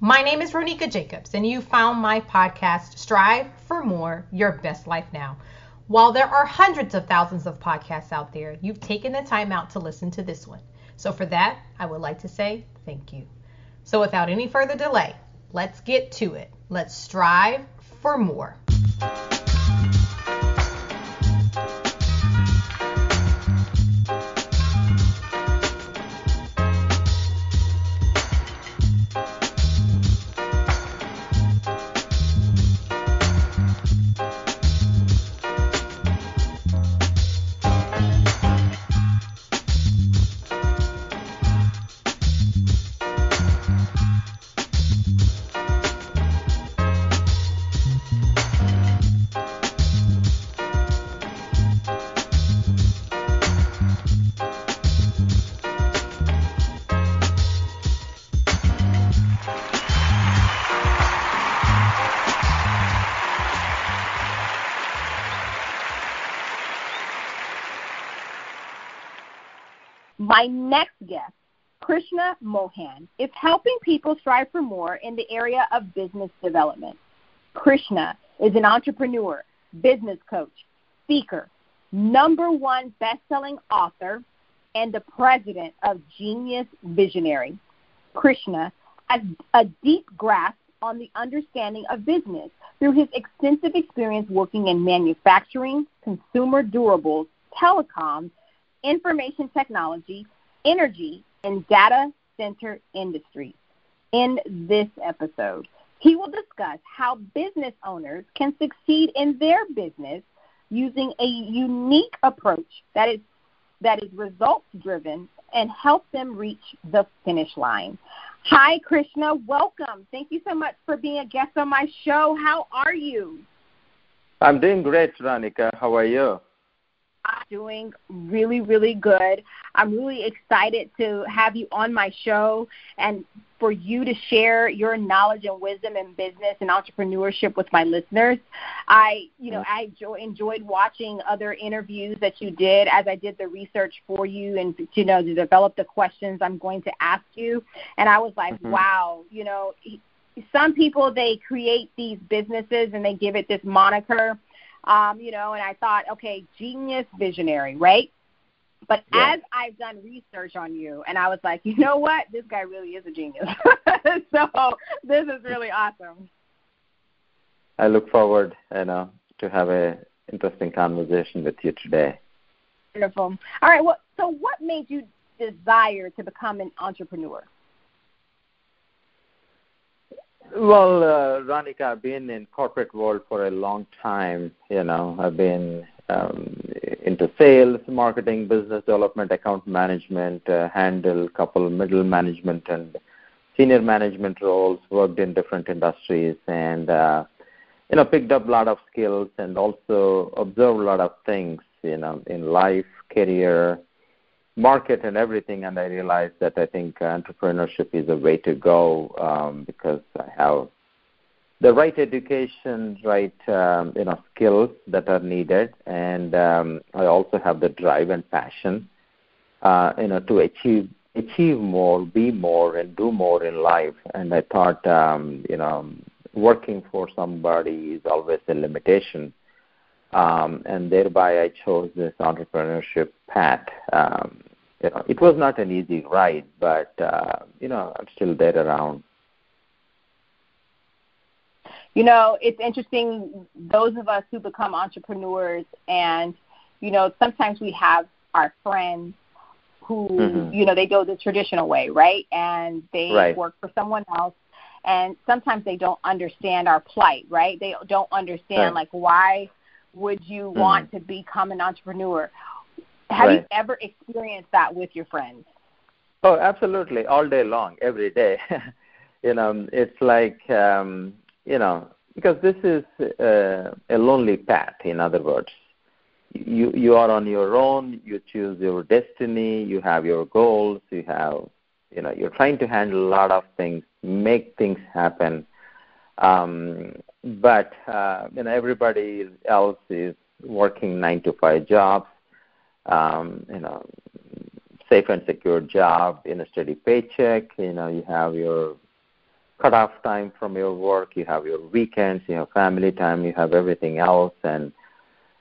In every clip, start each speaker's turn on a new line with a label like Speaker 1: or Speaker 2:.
Speaker 1: My name is Ronika Jacobs, and you found my podcast, Strive for More Your Best Life Now. While there are hundreds of thousands of podcasts out there, you've taken the time out to listen to this one. So, for that, I would like to say thank you. So, without any further delay, let's get to it. Let's strive for more.
Speaker 2: My next guest, Krishna Mohan, is helping people strive for more in the area of business development. Krishna is an entrepreneur, business coach, speaker, number one best-selling author, and the president of Genius Visionary. Krishna has a deep grasp on the understanding of business through his extensive experience working in manufacturing, consumer durables, telecoms, information technology, energy, and data center industries. In this episode, he will discuss how business owners can succeed in their business using a unique approach that is that is results driven and help them reach the finish line. Hi Krishna, welcome. Thank you so much for being a guest on my show. How are you?
Speaker 3: I'm doing great, Ronika. How are you?
Speaker 2: Doing really, really good. I'm really excited to have you on my show and for you to share your knowledge and wisdom in business and entrepreneurship with my listeners. I, you know, I enjoyed watching other interviews that you did as I did the research for you and you know to develop the questions I'm going to ask you. And I was like, mm-hmm. wow, you know, some people they create these businesses and they give it this moniker um, you know, and I thought, okay, genius visionary, right? But yeah. as I've done research on you, and I was like, you know what, this guy really is a genius. so this is really awesome.
Speaker 3: I look forward, you know, to have a interesting conversation with you today.
Speaker 2: Wonderful. All right. Well, so what made you desire to become an entrepreneur?
Speaker 3: Well, uh, Ronika, I've been in corporate world for a long time. You know, I've been um, into sales, marketing, business development, account management, uh, handle couple middle management and senior management roles. Worked in different industries, and uh, you know, picked up a lot of skills and also observed a lot of things. You know, in life, career, market and everything, and I realized that I think entrepreneurship is a way to go um, because I have the right education, right um, you know skills that are needed, and um, I also have the drive and passion, uh, you know, to achieve achieve more, be more, and do more in life. And I thought, um, you know, working for somebody is always a limitation. Um, and thereby I chose this entrepreneurship path. Um, you know, it was not an easy ride, but uh, you know, I'm still there around.
Speaker 2: You know, it's interesting. Those of us who become entrepreneurs, and you know, sometimes we have our friends who, mm-hmm. you know, they go the traditional way, right? And they
Speaker 3: right.
Speaker 2: work for someone else, and sometimes they don't understand our plight, right? They don't understand
Speaker 3: right.
Speaker 2: like why would you mm-hmm. want to become an entrepreneur have
Speaker 3: right.
Speaker 2: you ever experienced that with your friends?
Speaker 3: Oh, absolutely, all day long, every day. you know, it's like um, you know because this is uh, a lonely path. In other words, you you are on your own. You choose your destiny. You have your goals. You have you know you're trying to handle a lot of things, make things happen. Um, but uh, you know everybody else is working nine to five jobs um, you know, safe and secure job in a steady paycheck. You know, you have your cut off time from your work, you have your weekends, you have family time, you have everything else, and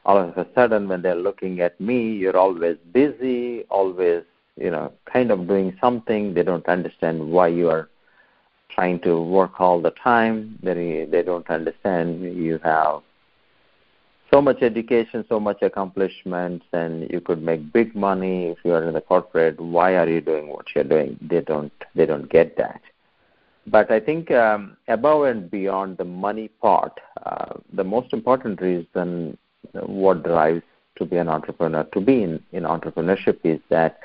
Speaker 3: all of a sudden when they're looking at me, you're always busy, always, you know, kind of doing something. They don't understand why you are trying to work all the time. They they don't understand you have so much education, so much accomplishments, and you could make big money if you are in the corporate. Why are you doing what you're doing? They don't they don't get that. But I think um, above and beyond the money part, uh, the most important reason what drives to be an entrepreneur, to be in, in entrepreneurship is that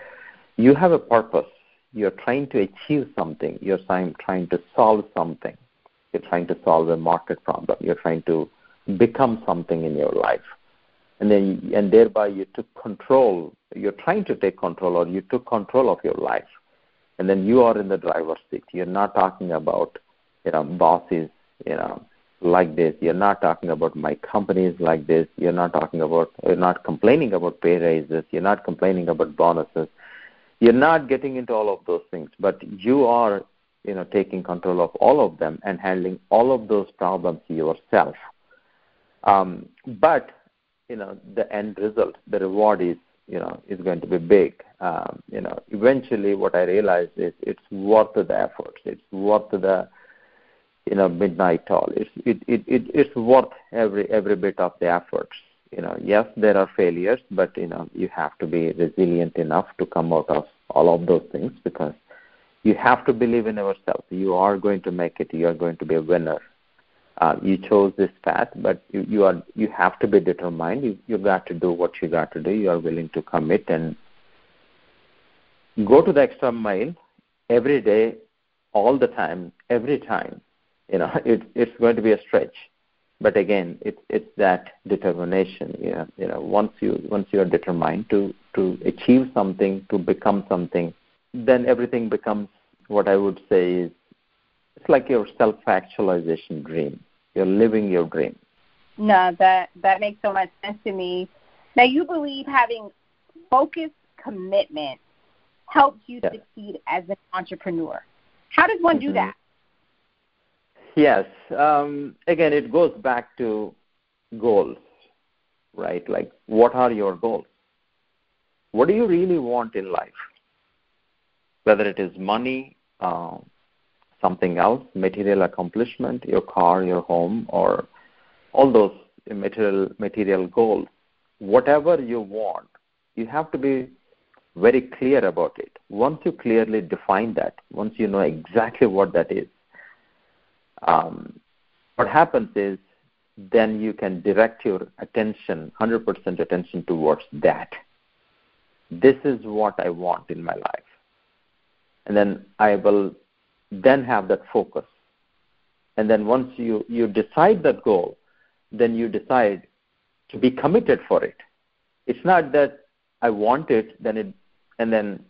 Speaker 3: you have a purpose. You're trying to achieve something. You're trying, trying to solve something. You're trying to solve a market problem. You're trying to become something in your life. And then, and thereby you took control. You're trying to take control, or you took control of your life, and then you are in the driver's seat. You're not talking about, you know, bosses, you know, like this. You're not talking about my companies like this. You're not talking about. You're not complaining about pay raises. You're not complaining about bonuses. You're not getting into all of those things, but you are, you know, taking control of all of them and handling all of those problems yourself. Um, but you know the end result, the reward is you know is going to be big. Um, you know, eventually what I realized is it's worth the effort. It's worth the you know midnight toll. It's it, it, it it's worth every every bit of the efforts. You know, yes, there are failures, but you know you have to be resilient enough to come out of all of those things because you have to believe in yourself. You are going to make it. You are going to be a winner uh, you chose this path, but you, you are you have to be determined. You you got to do what you got to do. You are willing to commit and go to the extra mile every day, all the time, every time. You know, it, it's going to be a stretch, but again, it's it's that determination. You know, you know, once you once you are determined to to achieve something, to become something, then everything becomes what I would say is it's like your self-actualization dream. You're living your dream.
Speaker 2: No, that that makes so much sense to me. Now, you believe having focused commitment helps you yes. succeed as an entrepreneur. How does one mm-hmm. do that?
Speaker 3: Yes. Um, again, it goes back to goals, right? Like, what are your goals? What do you really want in life? Whether it is money, uh, something else, material accomplishment, your car, your home, or all those material material goals. Whatever you want, you have to be very clear about it. Once you clearly define that, once you know exactly what that is, um, what happens is then you can direct your attention, 100% attention towards that. This is what I want in my life. And then I will then have that focus. And then once you, you decide that goal, then you decide to be committed for it. It's not that I want it, then it, and then,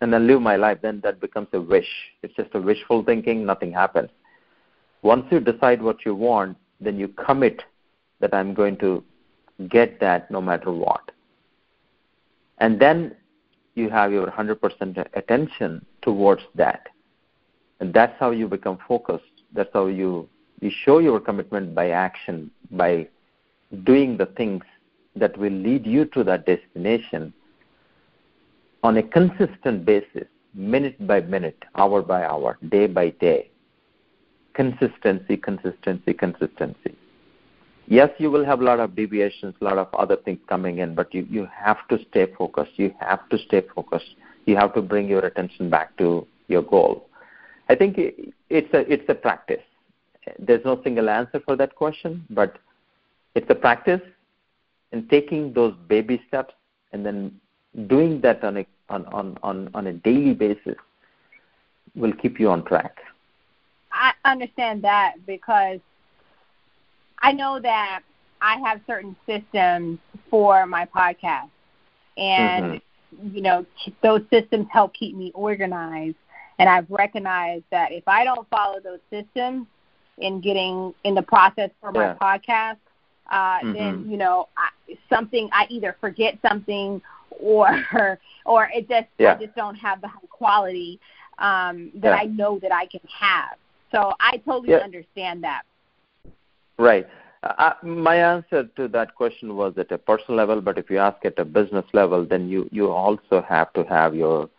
Speaker 3: and then live my life. Then that becomes a wish. It's just a wishful thinking. Nothing happens. Once you decide what you want, then you commit that I'm going to get that no matter what. And then you have your 100% attention towards that. And that's how you become focused. That's how you, you show your commitment by action, by doing the things that will lead you to that destination on a consistent basis, minute by minute, hour by hour, day by day. Consistency, consistency, consistency. Yes, you will have a lot of deviations, a lot of other things coming in, but you, you have to stay focused. You have to stay focused. You have to bring your attention back to your goal. I think it's a it's a practice. There's no single answer for that question, but it's a practice and taking those baby steps and then doing that on a on, on, on, on a daily basis will keep you on track.
Speaker 2: I understand that because I know that I have certain systems for my podcast, and mm-hmm. you know those systems help keep me organized. And I've recognized that if I don't follow those systems in getting in the process for my yeah. podcast, uh, mm-hmm. then you know I, something I either forget something or or it just yeah. I just don't have the high quality um, that yeah. I know that I can have. So I totally
Speaker 3: Yeah.
Speaker 2: understand that.
Speaker 3: Right. Uh, my answer to that question was at a personal level, but if you ask at a business level, then you, you also have to have your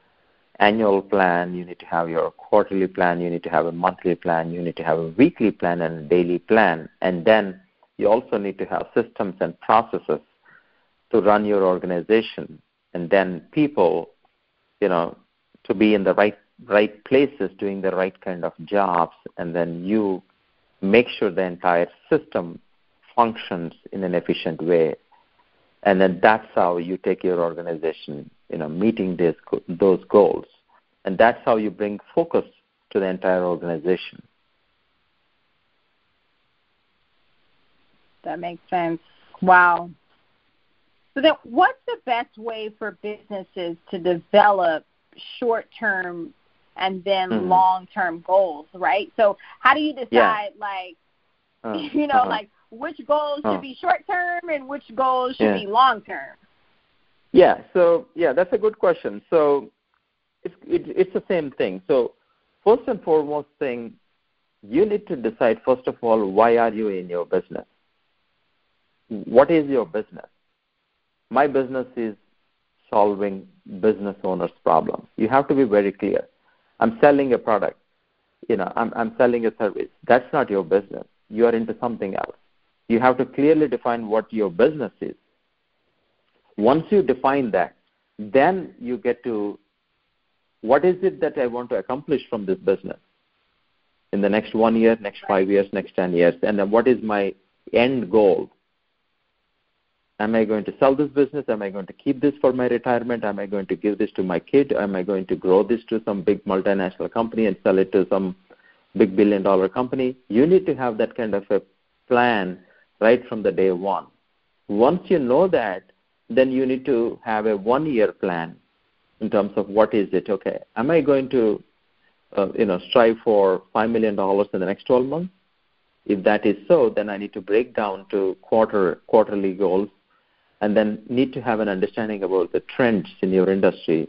Speaker 3: annual plan, you need to have your quarterly plan, you need to have a monthly plan, you need to have a weekly plan and a daily plan, and then you also need to have systems and processes to run your organization, and then people, you know, to be in the right right places doing the right kind of jobs, and then you make sure the entire system functions in an efficient way. And then that's how you take your organization you know meeting this, those goals and that's how you bring focus to the entire organization
Speaker 2: That makes sense. Wow. So then what's the best way for businesses to develop short-term and then
Speaker 3: Mhm.
Speaker 2: long-term goals, right? So how do you decide
Speaker 3: Yeah.
Speaker 2: like
Speaker 3: Uh,
Speaker 2: you know
Speaker 3: uh-huh.
Speaker 2: like which goals
Speaker 3: Uh.
Speaker 2: should be short-term and which goals should
Speaker 3: Yeah.
Speaker 2: be long-term?
Speaker 3: Yeah. So yeah, that's a good question. So it's it, it's the same thing. So first and foremost thing, you need to decide first of all why are you in your business. What is your business? My business is solving business owners' problems. You have to be very clear. I'm selling a product. You know, I'm I'm selling a service. That's not your business. You are into something else. You have to clearly define what your business is. Once you define that, then you get to what is it that I want to accomplish from this business in the next one year, next five years, next 10 years, and then what is my end goal? Am I going to sell this business? Am I going to keep this for my retirement? Am I going to give this to my kid? Am I going to grow this to some big multinational company and sell it to some big billion dollar company? You need to have that kind of a plan right from the day one. Once you know that, then you need to have a one year plan in terms of what is it okay? Am i going to uh, you know strive for 5 million dollars in the next 12 months? If that is so then i need to break down to quarter quarterly goals and then need to have an understanding about the trends in your industry.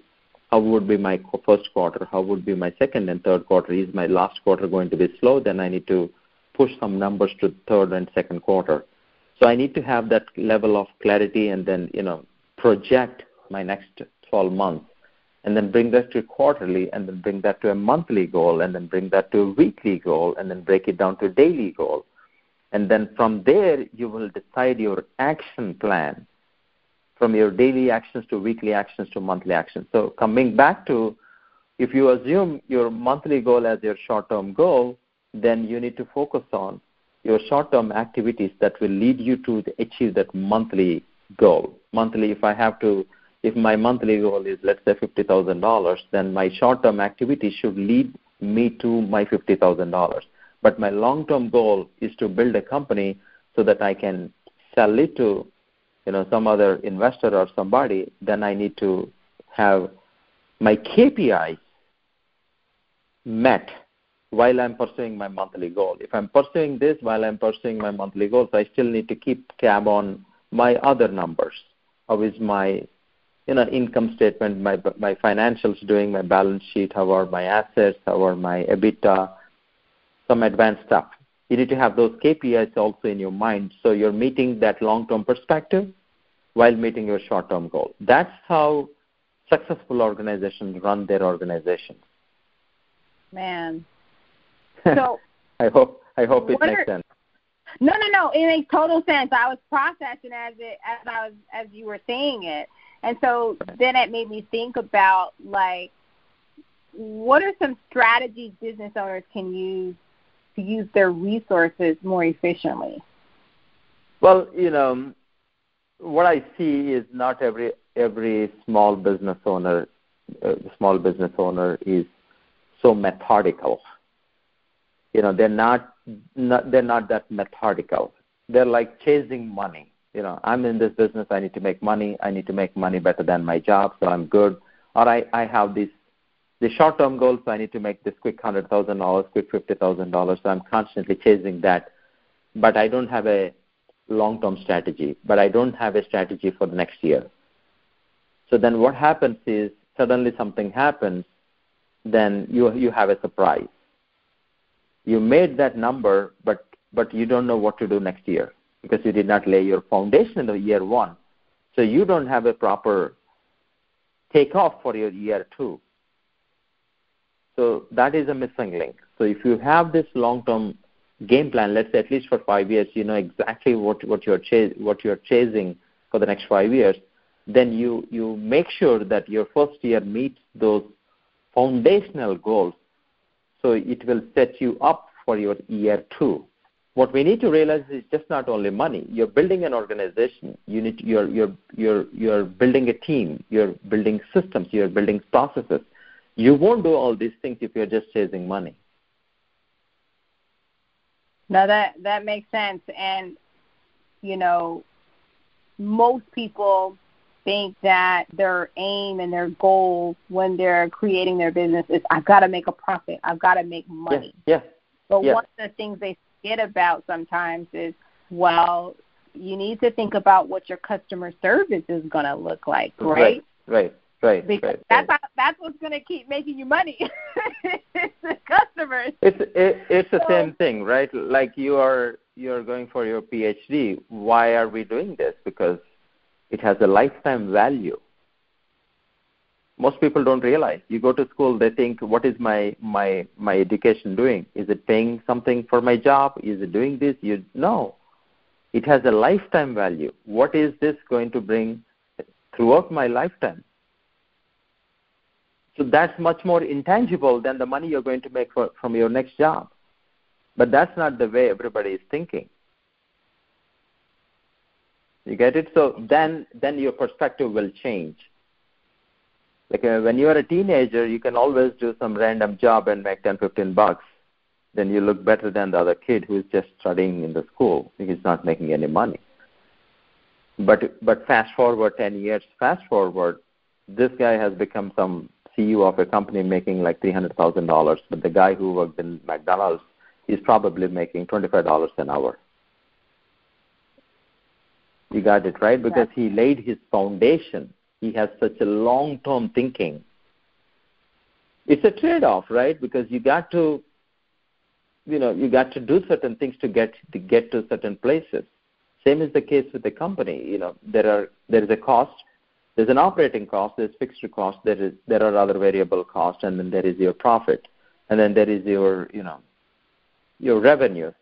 Speaker 3: How would be my first quarter? How would be my second and third quarter? Is my last quarter going to be slow? Then i need to push some numbers to third and second quarter so I need to have that level of clarity and then, you know, project my next 12 months and then bring that to quarterly and then bring that to a monthly goal and then bring that to a weekly goal and then break it down to a daily goal. And then from there, you will decide your action plan from your daily actions to weekly actions to monthly actions. So coming back to if you assume your monthly goal as your short-term goal, then you need to focus on your short-term activities that will lead you to achieve that monthly goal. Monthly, if I have to, if my monthly goal is let's say fifty thousand dollars, then my short-term activities should lead me to my fifty thousand dollars. But my long-term goal is to build a company so that I can sell it to, you know, some other investor or somebody. Then I need to have my KPIs met while I'm pursuing my monthly goal. If I'm pursuing this while I'm pursuing my monthly goals, I still need to keep tab on my other numbers. How is my you know income statement, my my financials doing, my balance sheet, how are my assets, how are my EBITDA, some advanced stuff. You need to have those KPIs also in your mind so you're meeting that long-term perspective while meeting your short-term goal. That's how successful organizations run their organizations.
Speaker 2: Man. So
Speaker 3: I hope I hope it makes
Speaker 2: are-
Speaker 3: sense.
Speaker 2: No, no, no. It makes total sense. I was processing as it as I was as you were saying it, and so then it made me think about like, what are some strategies business owners can use to use their resources more efficiently?
Speaker 3: Well, you know, what I see is not every every small business owner, uh, small business owner is so methodical. You know, they're not, not they're not that methodical. They're like chasing money. You know, I'm in this business. I need to make money. I need to make money better than my job, so I'm good. Or I I have these the short-term goals. So I need to make this quick hundred thousand dollars, quick fifty thousand dollars. So I'm constantly chasing that, but I don't have a long-term strategy. But I don't have a strategy for the next year. So then what happens is suddenly something happens, then you you have a surprise. You made that number, but but you don't know what to do next year because you did not lay your foundation in the year one. So you don't have a proper takeoff for your year two. So that is a missing link. So if you have this long-term game plan, let's say at least for five years, you know exactly what what you're what you're chasing for the next five years. Then you you make sure that your first year meets those foundational goals. So it will set you up for your year two what we need to realize is just not only money. You're building an organization. You need to, you're you're you're you're building a team. You're building systems. You're building processes. You won't do all these things if you're just chasing money.
Speaker 2: Now that that makes sense. And you know, most people think that their aim and their goal when they're creating their business is I've got to make a profit. I've got to make money.
Speaker 3: Yes. yes.
Speaker 2: But
Speaker 3: yes.
Speaker 2: one of the things they forget about sometimes is, well, you need to think about what your customer service is going to look like,
Speaker 3: right? Right. Right.
Speaker 2: Because
Speaker 3: right,
Speaker 2: that's
Speaker 3: right.
Speaker 2: How, that's what's going to keep making you money. it's the customers.
Speaker 3: It's it, it's the
Speaker 2: So-
Speaker 3: same thing, right? Like you are you are going for your PhD. Why are we doing this? Because it has a lifetime value. Most people don't realize. You go to school, they think, "What is my my my education doing? Is it paying something for my job? Is it doing this?" You no. It has a lifetime value. What is this going to bring throughout my lifetime? So that's much more intangible than the money you're going to make for, from your next job. But that's not the way everybody is thinking. You get it? So then, then your perspective will change. Like uh, when you are a teenager, you can always do some random job and make 10, 15 bucks. Then you look better than the other kid who is just studying in the school. He's not making any money. But but fast forward 10 years, fast forward, this guy has become some CEO of a company making like $300,000. But the guy who worked in McDonald's is probably making $25 an hour. You got it right because he laid his foundation. He has such a long-term thinking. It's a trade-off, right? Because you got to, you know, you got to do certain things to get to get to certain places. Same is the case with the company. You know, there are there is a cost, there's an operating cost, there's fixed cost, there is there are other variable costs, and then there is your profit, and then there is your you know your revenue.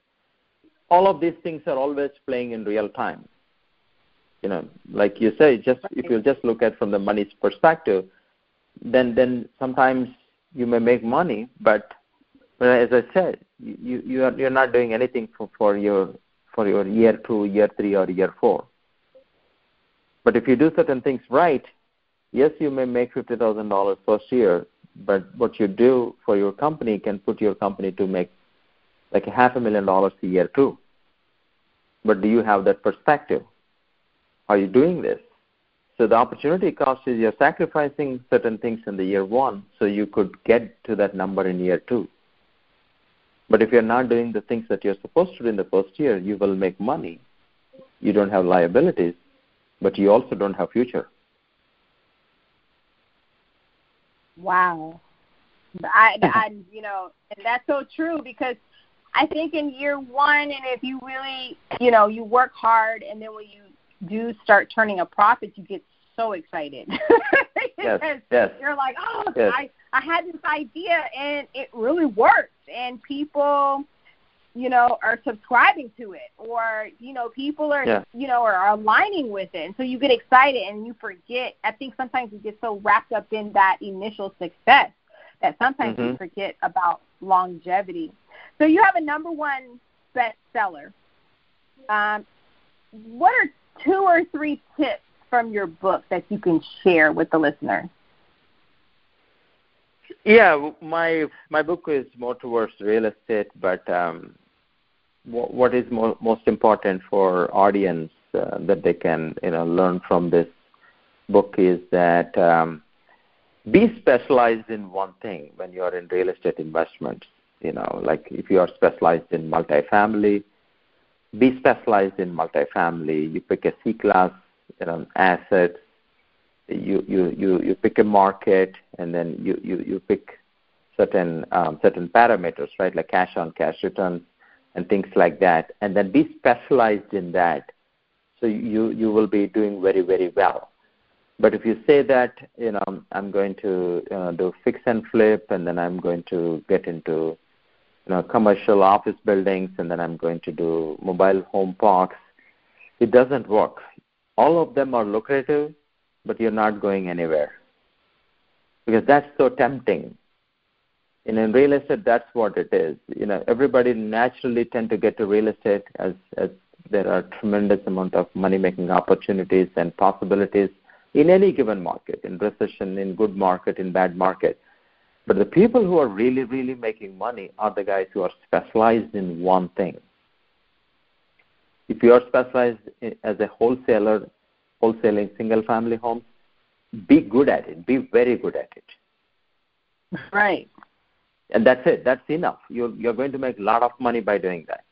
Speaker 3: All of these things are always playing in real time. You know, like you say, just if you just look at from the money's perspective, then then sometimes you may make money, but but as I said, you you are you're not doing anything for for your for your year two, year three, or year four. But if you do certain things right, yes, you may make fifty thousand dollars first year, but what you do for your company can put your company to make like a half a million dollars a year too. But do you have that perspective? Are you doing this? So the opportunity cost is you're sacrificing certain things in the year one so you could get to that number in year two. But if you're not doing the things that you're supposed to do in the first year, you will make money. You don't have liabilities, but you also don't have future.
Speaker 2: Wow. I, I, you know, and that's so true because I think in year one, and if you really, you know, you work hard, and then when you do start turning a profit, you get so excited.
Speaker 3: Yes, yes.
Speaker 2: You're like, oh,
Speaker 3: Yes.
Speaker 2: I, I had this idea, and it really worked, and people, you know, are subscribing to it, or you know, people are,
Speaker 3: Yeah.
Speaker 2: you know, are aligning with it, and so you get excited, and you forget. I think sometimes we get so wrapped up in that initial success that sometimes we
Speaker 3: Mhm.
Speaker 2: forget about longevity. So you have a number one bestseller. Um, what are two or three tips from your book that you can share with the listener?
Speaker 3: Yeah, my my book is more towards real estate, but um, wh- what is mo- most important for audience uh, that they can you know learn from this book is that um, be specialized in one thing when you are in real estate investments. You know, like if you are specialized in multifamily, be specialized in multifamily. You pick a C class you know, asset. You, you you you pick a market, and then you you you pick certain um, certain parameters, right, like cash on cash returns and things like that, and then be specialized in that. So you you will be doing very very well. But if you say that you know I'm going to uh, do fix and flip, and then I'm going to get into know commercial office buildings, and then I'm going to do mobile home parks, it doesn't work. All of them are lucrative, but you're not going anywhere because that's so tempting. And in real estate, that's what it is. You know, everybody naturally tend to get to real estate as as there are tremendous amount of money making opportunities and possibilities in any given market, in recession, in good market, in bad market. But the people who are really, really making money are the guys who are specialized in one thing. If you are specialized as a wholesaler, wholesaling single family homes, be good at it. Be very good at it.
Speaker 2: Right.
Speaker 3: And that's it. That's enough. You're, you're going to make a lot of money by doing that.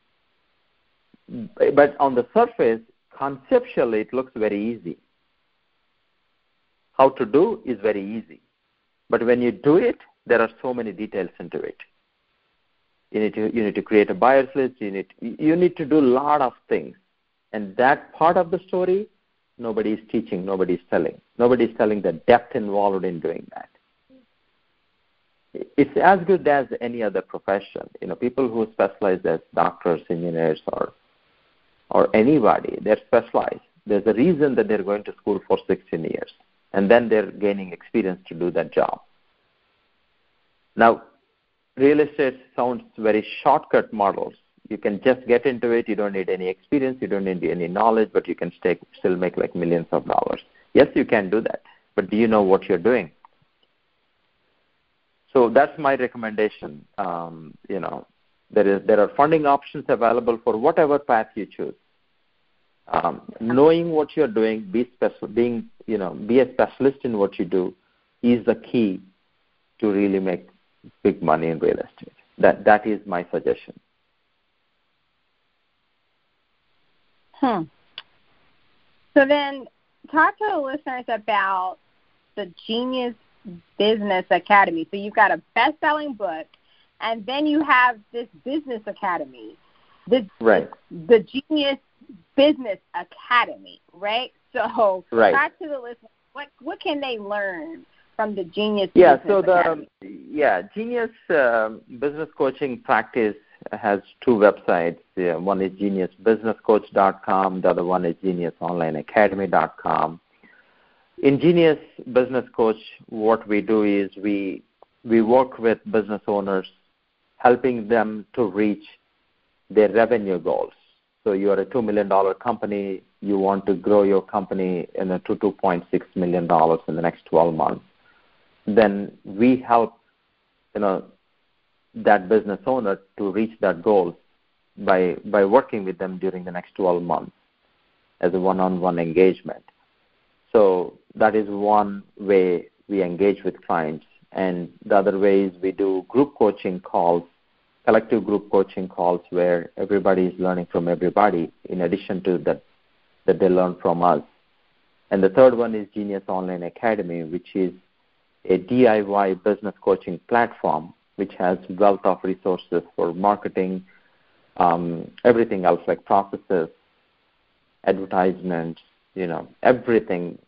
Speaker 3: But on the surface, conceptually, it looks very easy. How to do is very easy. But when you do it, there are so many details into it. You need to you need to create a buyer's list. You need you need to do a lot of things, and that part of the story nobody is teaching, nobody is telling. Nobody is telling the depth involved in doing that. It's as good as any other profession. You know, people who specialize as doctors, engineers, or or anybody, they're specialized. There's a reason that they're going to school for 16 years, and then they're gaining experience to do that job. Now, real estate sounds very shortcut models you can just get into it. You don't need any experience. You don't need any knowledge, but you can stay, still make like millions of dollars. Yes, you can do that, but do you know what you're doing? So that's my recommendation. Um, you know, there is there are funding options available for whatever path you choose. Um, knowing what you're doing, be special, being you know, be a specialist in what you do, is the key to really make big money in real estate. That that is my suggestion.
Speaker 2: Hmm. So then, talk to the listeners about the Genius Business Academy. So you've got a best-selling book, and then you have this business academy, the
Speaker 3: right.
Speaker 2: the Genius Business Academy, right? So
Speaker 3: right.
Speaker 2: talk to the listeners. What what can they learn from the Genius?
Speaker 3: Yeah.
Speaker 2: Business
Speaker 3: so the
Speaker 2: Academy?
Speaker 3: yeah Genius uh, Business Coaching Practice has two websites. Yeah, one is geniusbusinesscoach.com. The other one is geniusonlineacademy.com. In Genius Business Coach, what we do is we we work with business owners, helping them to reach their revenue goals. So you are a two million dollar company. You want to grow your company in a point six million dollars in the next twelve months. Then we help you know that business owner to reach that goal by by working with them during the next 12 months as a one-on-one engagement. So that is one way we engage with clients, and the other way is we do group coaching calls, collective group coaching calls where everybody is learning from everybody in addition to that that they learn from us. And the third one is Genius Online Academy, which is a DIY business coaching platform which has wealth of resources for marketing, um, everything else like processes, advertisements, you know, everything.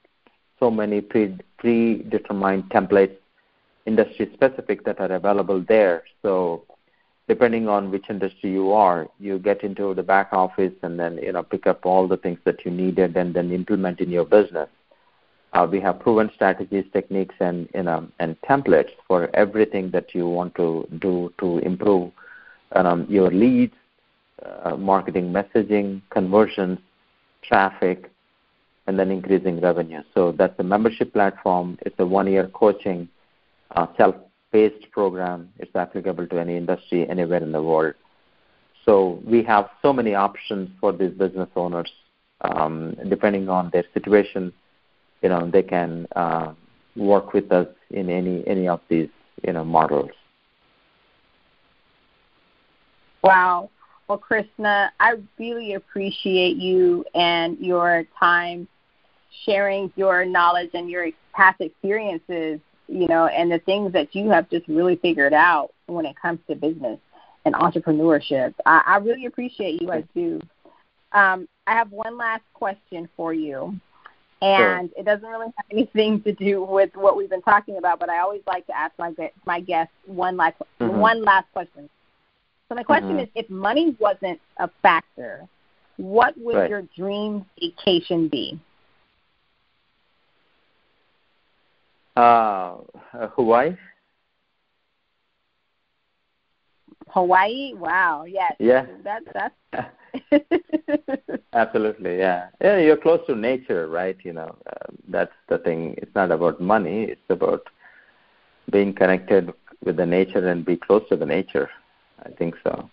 Speaker 3: So many pre predetermined templates, industry specific that are available there. So depending on which industry you are, you get into the back office and then you know pick up all the things that you needed and then implement in your business. Uh, we have proven strategies, techniques, and you know, and templates for everything that you want to do to improve um, your leads, uh, marketing, messaging, conversions, traffic, and then increasing revenue. So that's a membership platform. It's a one-year coaching, uh, self-paced program. It's applicable to any industry anywhere in the world. So we have so many options for these business owners, um, depending on their situation you know they can uh, work with us in any any of these you know models.
Speaker 2: Wow. Well, Krishna, I really appreciate you and your time sharing your knowledge and your past experiences you know, and the things that you have just really figured out when it comes to business and entrepreneurship. I, I really appreciate you. I do. Um, I have one last question for you. And sure. it doesn't really have anything to do with what we've been talking about, but I always like to ask my my guests one last mm-hmm. one last question. So my question mm-hmm. is, if money wasn't a factor, what would right. your dream vacation be?
Speaker 3: Uh, Hawaii.
Speaker 2: Hawaii. Wow. Yes.
Speaker 3: Yeah.
Speaker 2: That's that's.
Speaker 3: Absolutely. Yeah. Yeah. You're close to nature, right? You know, uh, that's the thing. It's not about money. It's about being connected with the nature and be close to the nature. I think so.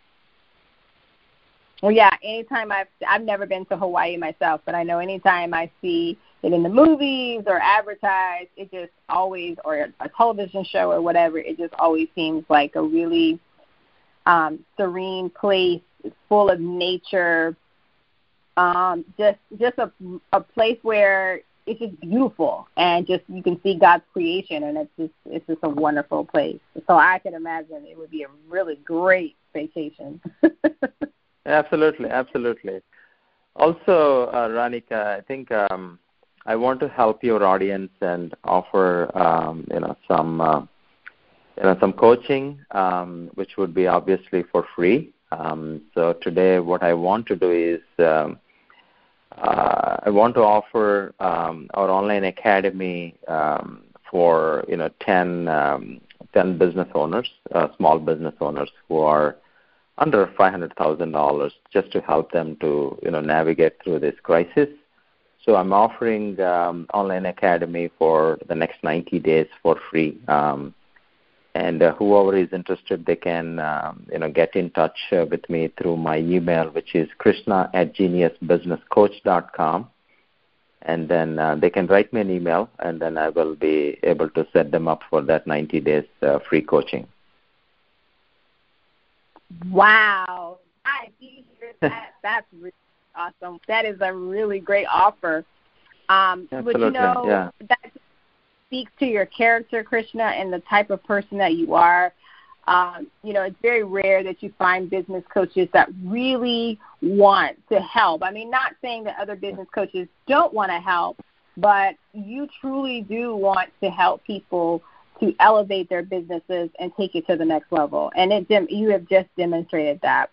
Speaker 2: Well, yeah. Anytime I've I've never been to Hawaii myself, but I know anytime I see it in the movies or advertised, it just always or a television show or whatever, it just always seems like a really um, serene place, full of nature. Um, just just a a place where it's just beautiful and just you can see God's creation and it's just it's just a wonderful place. So I can imagine it would be a really great vacation.
Speaker 3: absolutely, absolutely. Also, uh, Ronika, I think um, I want to help your audience and offer um, you know some uh, you know some coaching, um, which would be obviously for free. Um, so today, what I want to do is um, uh, I want to offer um, our online academy um, for you know 10, um, 10 business owners, uh, small business owners who are under $500,000, just to help them to you know navigate through this crisis. So I'm offering um, online academy for the next 90 days for free. And uh, whoever is interested, they can um, you know get in touch uh, with me through my email, which is krishna at geniusbusinesscoach.com. And then uh, they can write me an email, and then I will be able to set them up for that 90 days uh, free coaching.
Speaker 2: Wow, I that. That's really awesome. That is a really great offer. Um,
Speaker 3: Absolutely.
Speaker 2: but you know,
Speaker 3: yeah.
Speaker 2: that speaks to your character, Krishna, and the type of person that you are. Um, you know, it's very rare that you find business coaches that really want to help. I mean, not saying that other business coaches don't want to help, but you truly do want to help people to elevate their businesses and take it to the next level. And it, you have just demonstrated that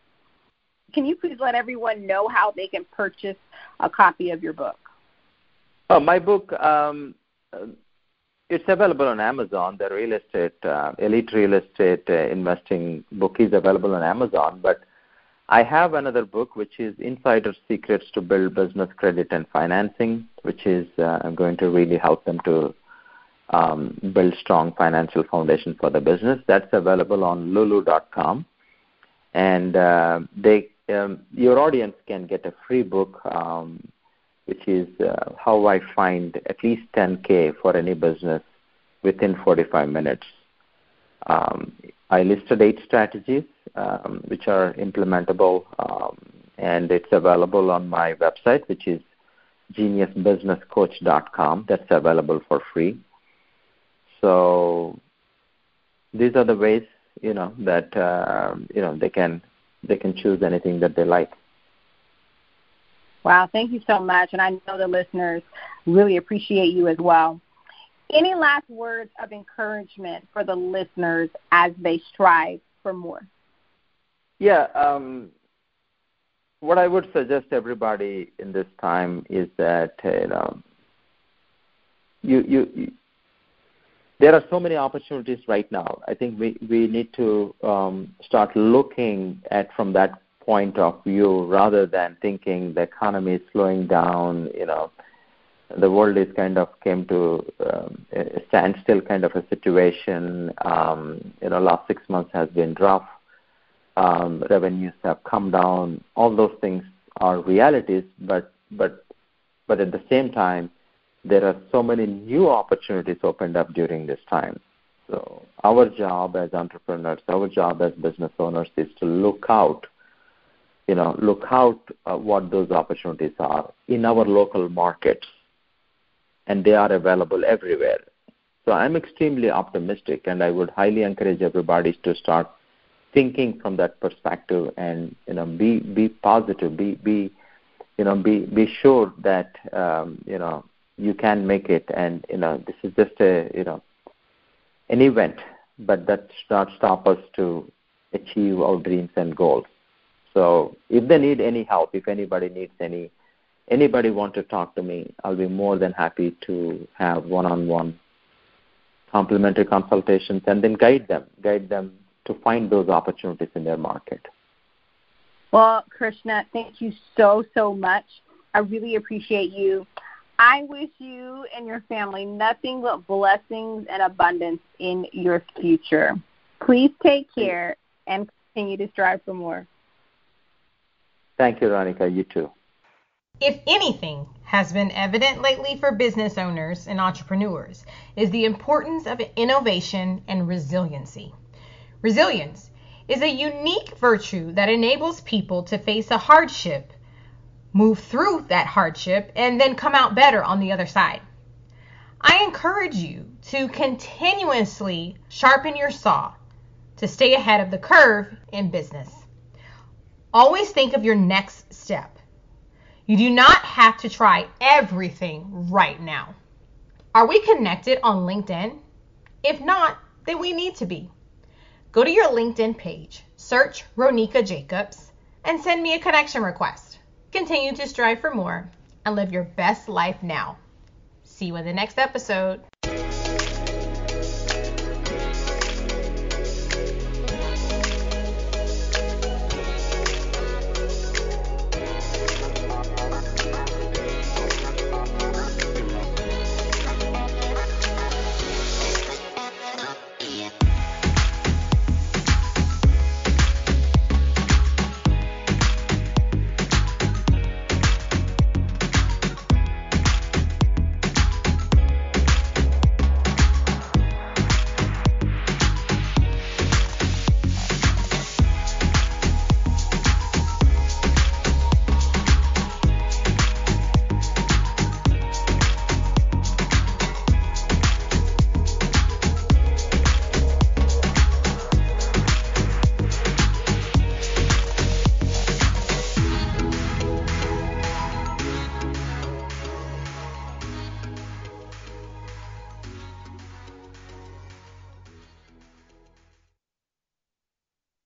Speaker 2: can you please let everyone know how they can purchase a copy of your book?
Speaker 3: Oh, my book, um, it's available on Amazon. The real estate, uh, elite real estate uh, investing book is available on Amazon. But I have another book which is Insider Secrets to Build Business Credit and Financing, which is uh, going to really help them to um, build strong financial foundation for the business. That's available on lulu.com, and uh, they um, your audience can get a free book, um, which is uh, how I find at least 10K for any business within 45 minutes. Um, I listed eight strategies um, which are implementable, um, and it's available on my website, which is geniusbusinesscoach.com. That's available for free. So these are the ways you know that uh, you know they can they can choose anything that they like.
Speaker 2: Wow, thank you so much. And I know the listeners really appreciate you as well. Any last words of encouragement for the listeners as they strive for more?
Speaker 3: Yeah, um, what I would suggest everybody in this time is that you know you you there are so many opportunities right now. I think we, we need to um, start looking at from that point of view rather than thinking the economy is slowing down, you know, the world is kind of came to um, a standstill kind of a situation. Um, you know, last six months has been rough. Um, revenues have come down. All those things are realities, but but but at the same time, there are so many new opportunities opened up during this time. So our job as entrepreneurs, our job as business owners is to look out, you know, look out uh, what those opportunities are in our local markets, and they are available everywhere. So I'm extremely optimistic, and I would highly encourage everybody to start thinking from that perspective and you know be be positive, be be you know be be sure that um, you know you can make it, and you know this is just a you know an event, but that should not stop us to achieve our dreams and goals. So if they need any help, if anybody needs any anybody want to talk to me, I'll be more than happy to have one-on-one complimentary consultations and then guide them, guide them to find those opportunities in their market.
Speaker 4: Well, Krishna, thank you so, so much. I really appreciate you. I wish you and your family nothing but blessings and abundance in your future. Please take care and continue to strive for more.
Speaker 3: Thank you, Ronika. You too.
Speaker 2: If anything has been evident lately for business owners and entrepreneurs is the importance of innovation and resiliency. Resilience is a unique virtue that enables people to face a hardship, move through that hardship, and then come out better on the other side. I encourage you to continuously sharpen your saw to stay ahead of the curve in business. Always think of your next step you do not have to try everything right now. Are we connected on LinkedIn? If not, then we need to be. Go to your LinkedIn page, search Ronika Jacobs, and send me a connection request. Continue to strive for more and live your best life now. See you in the next episode.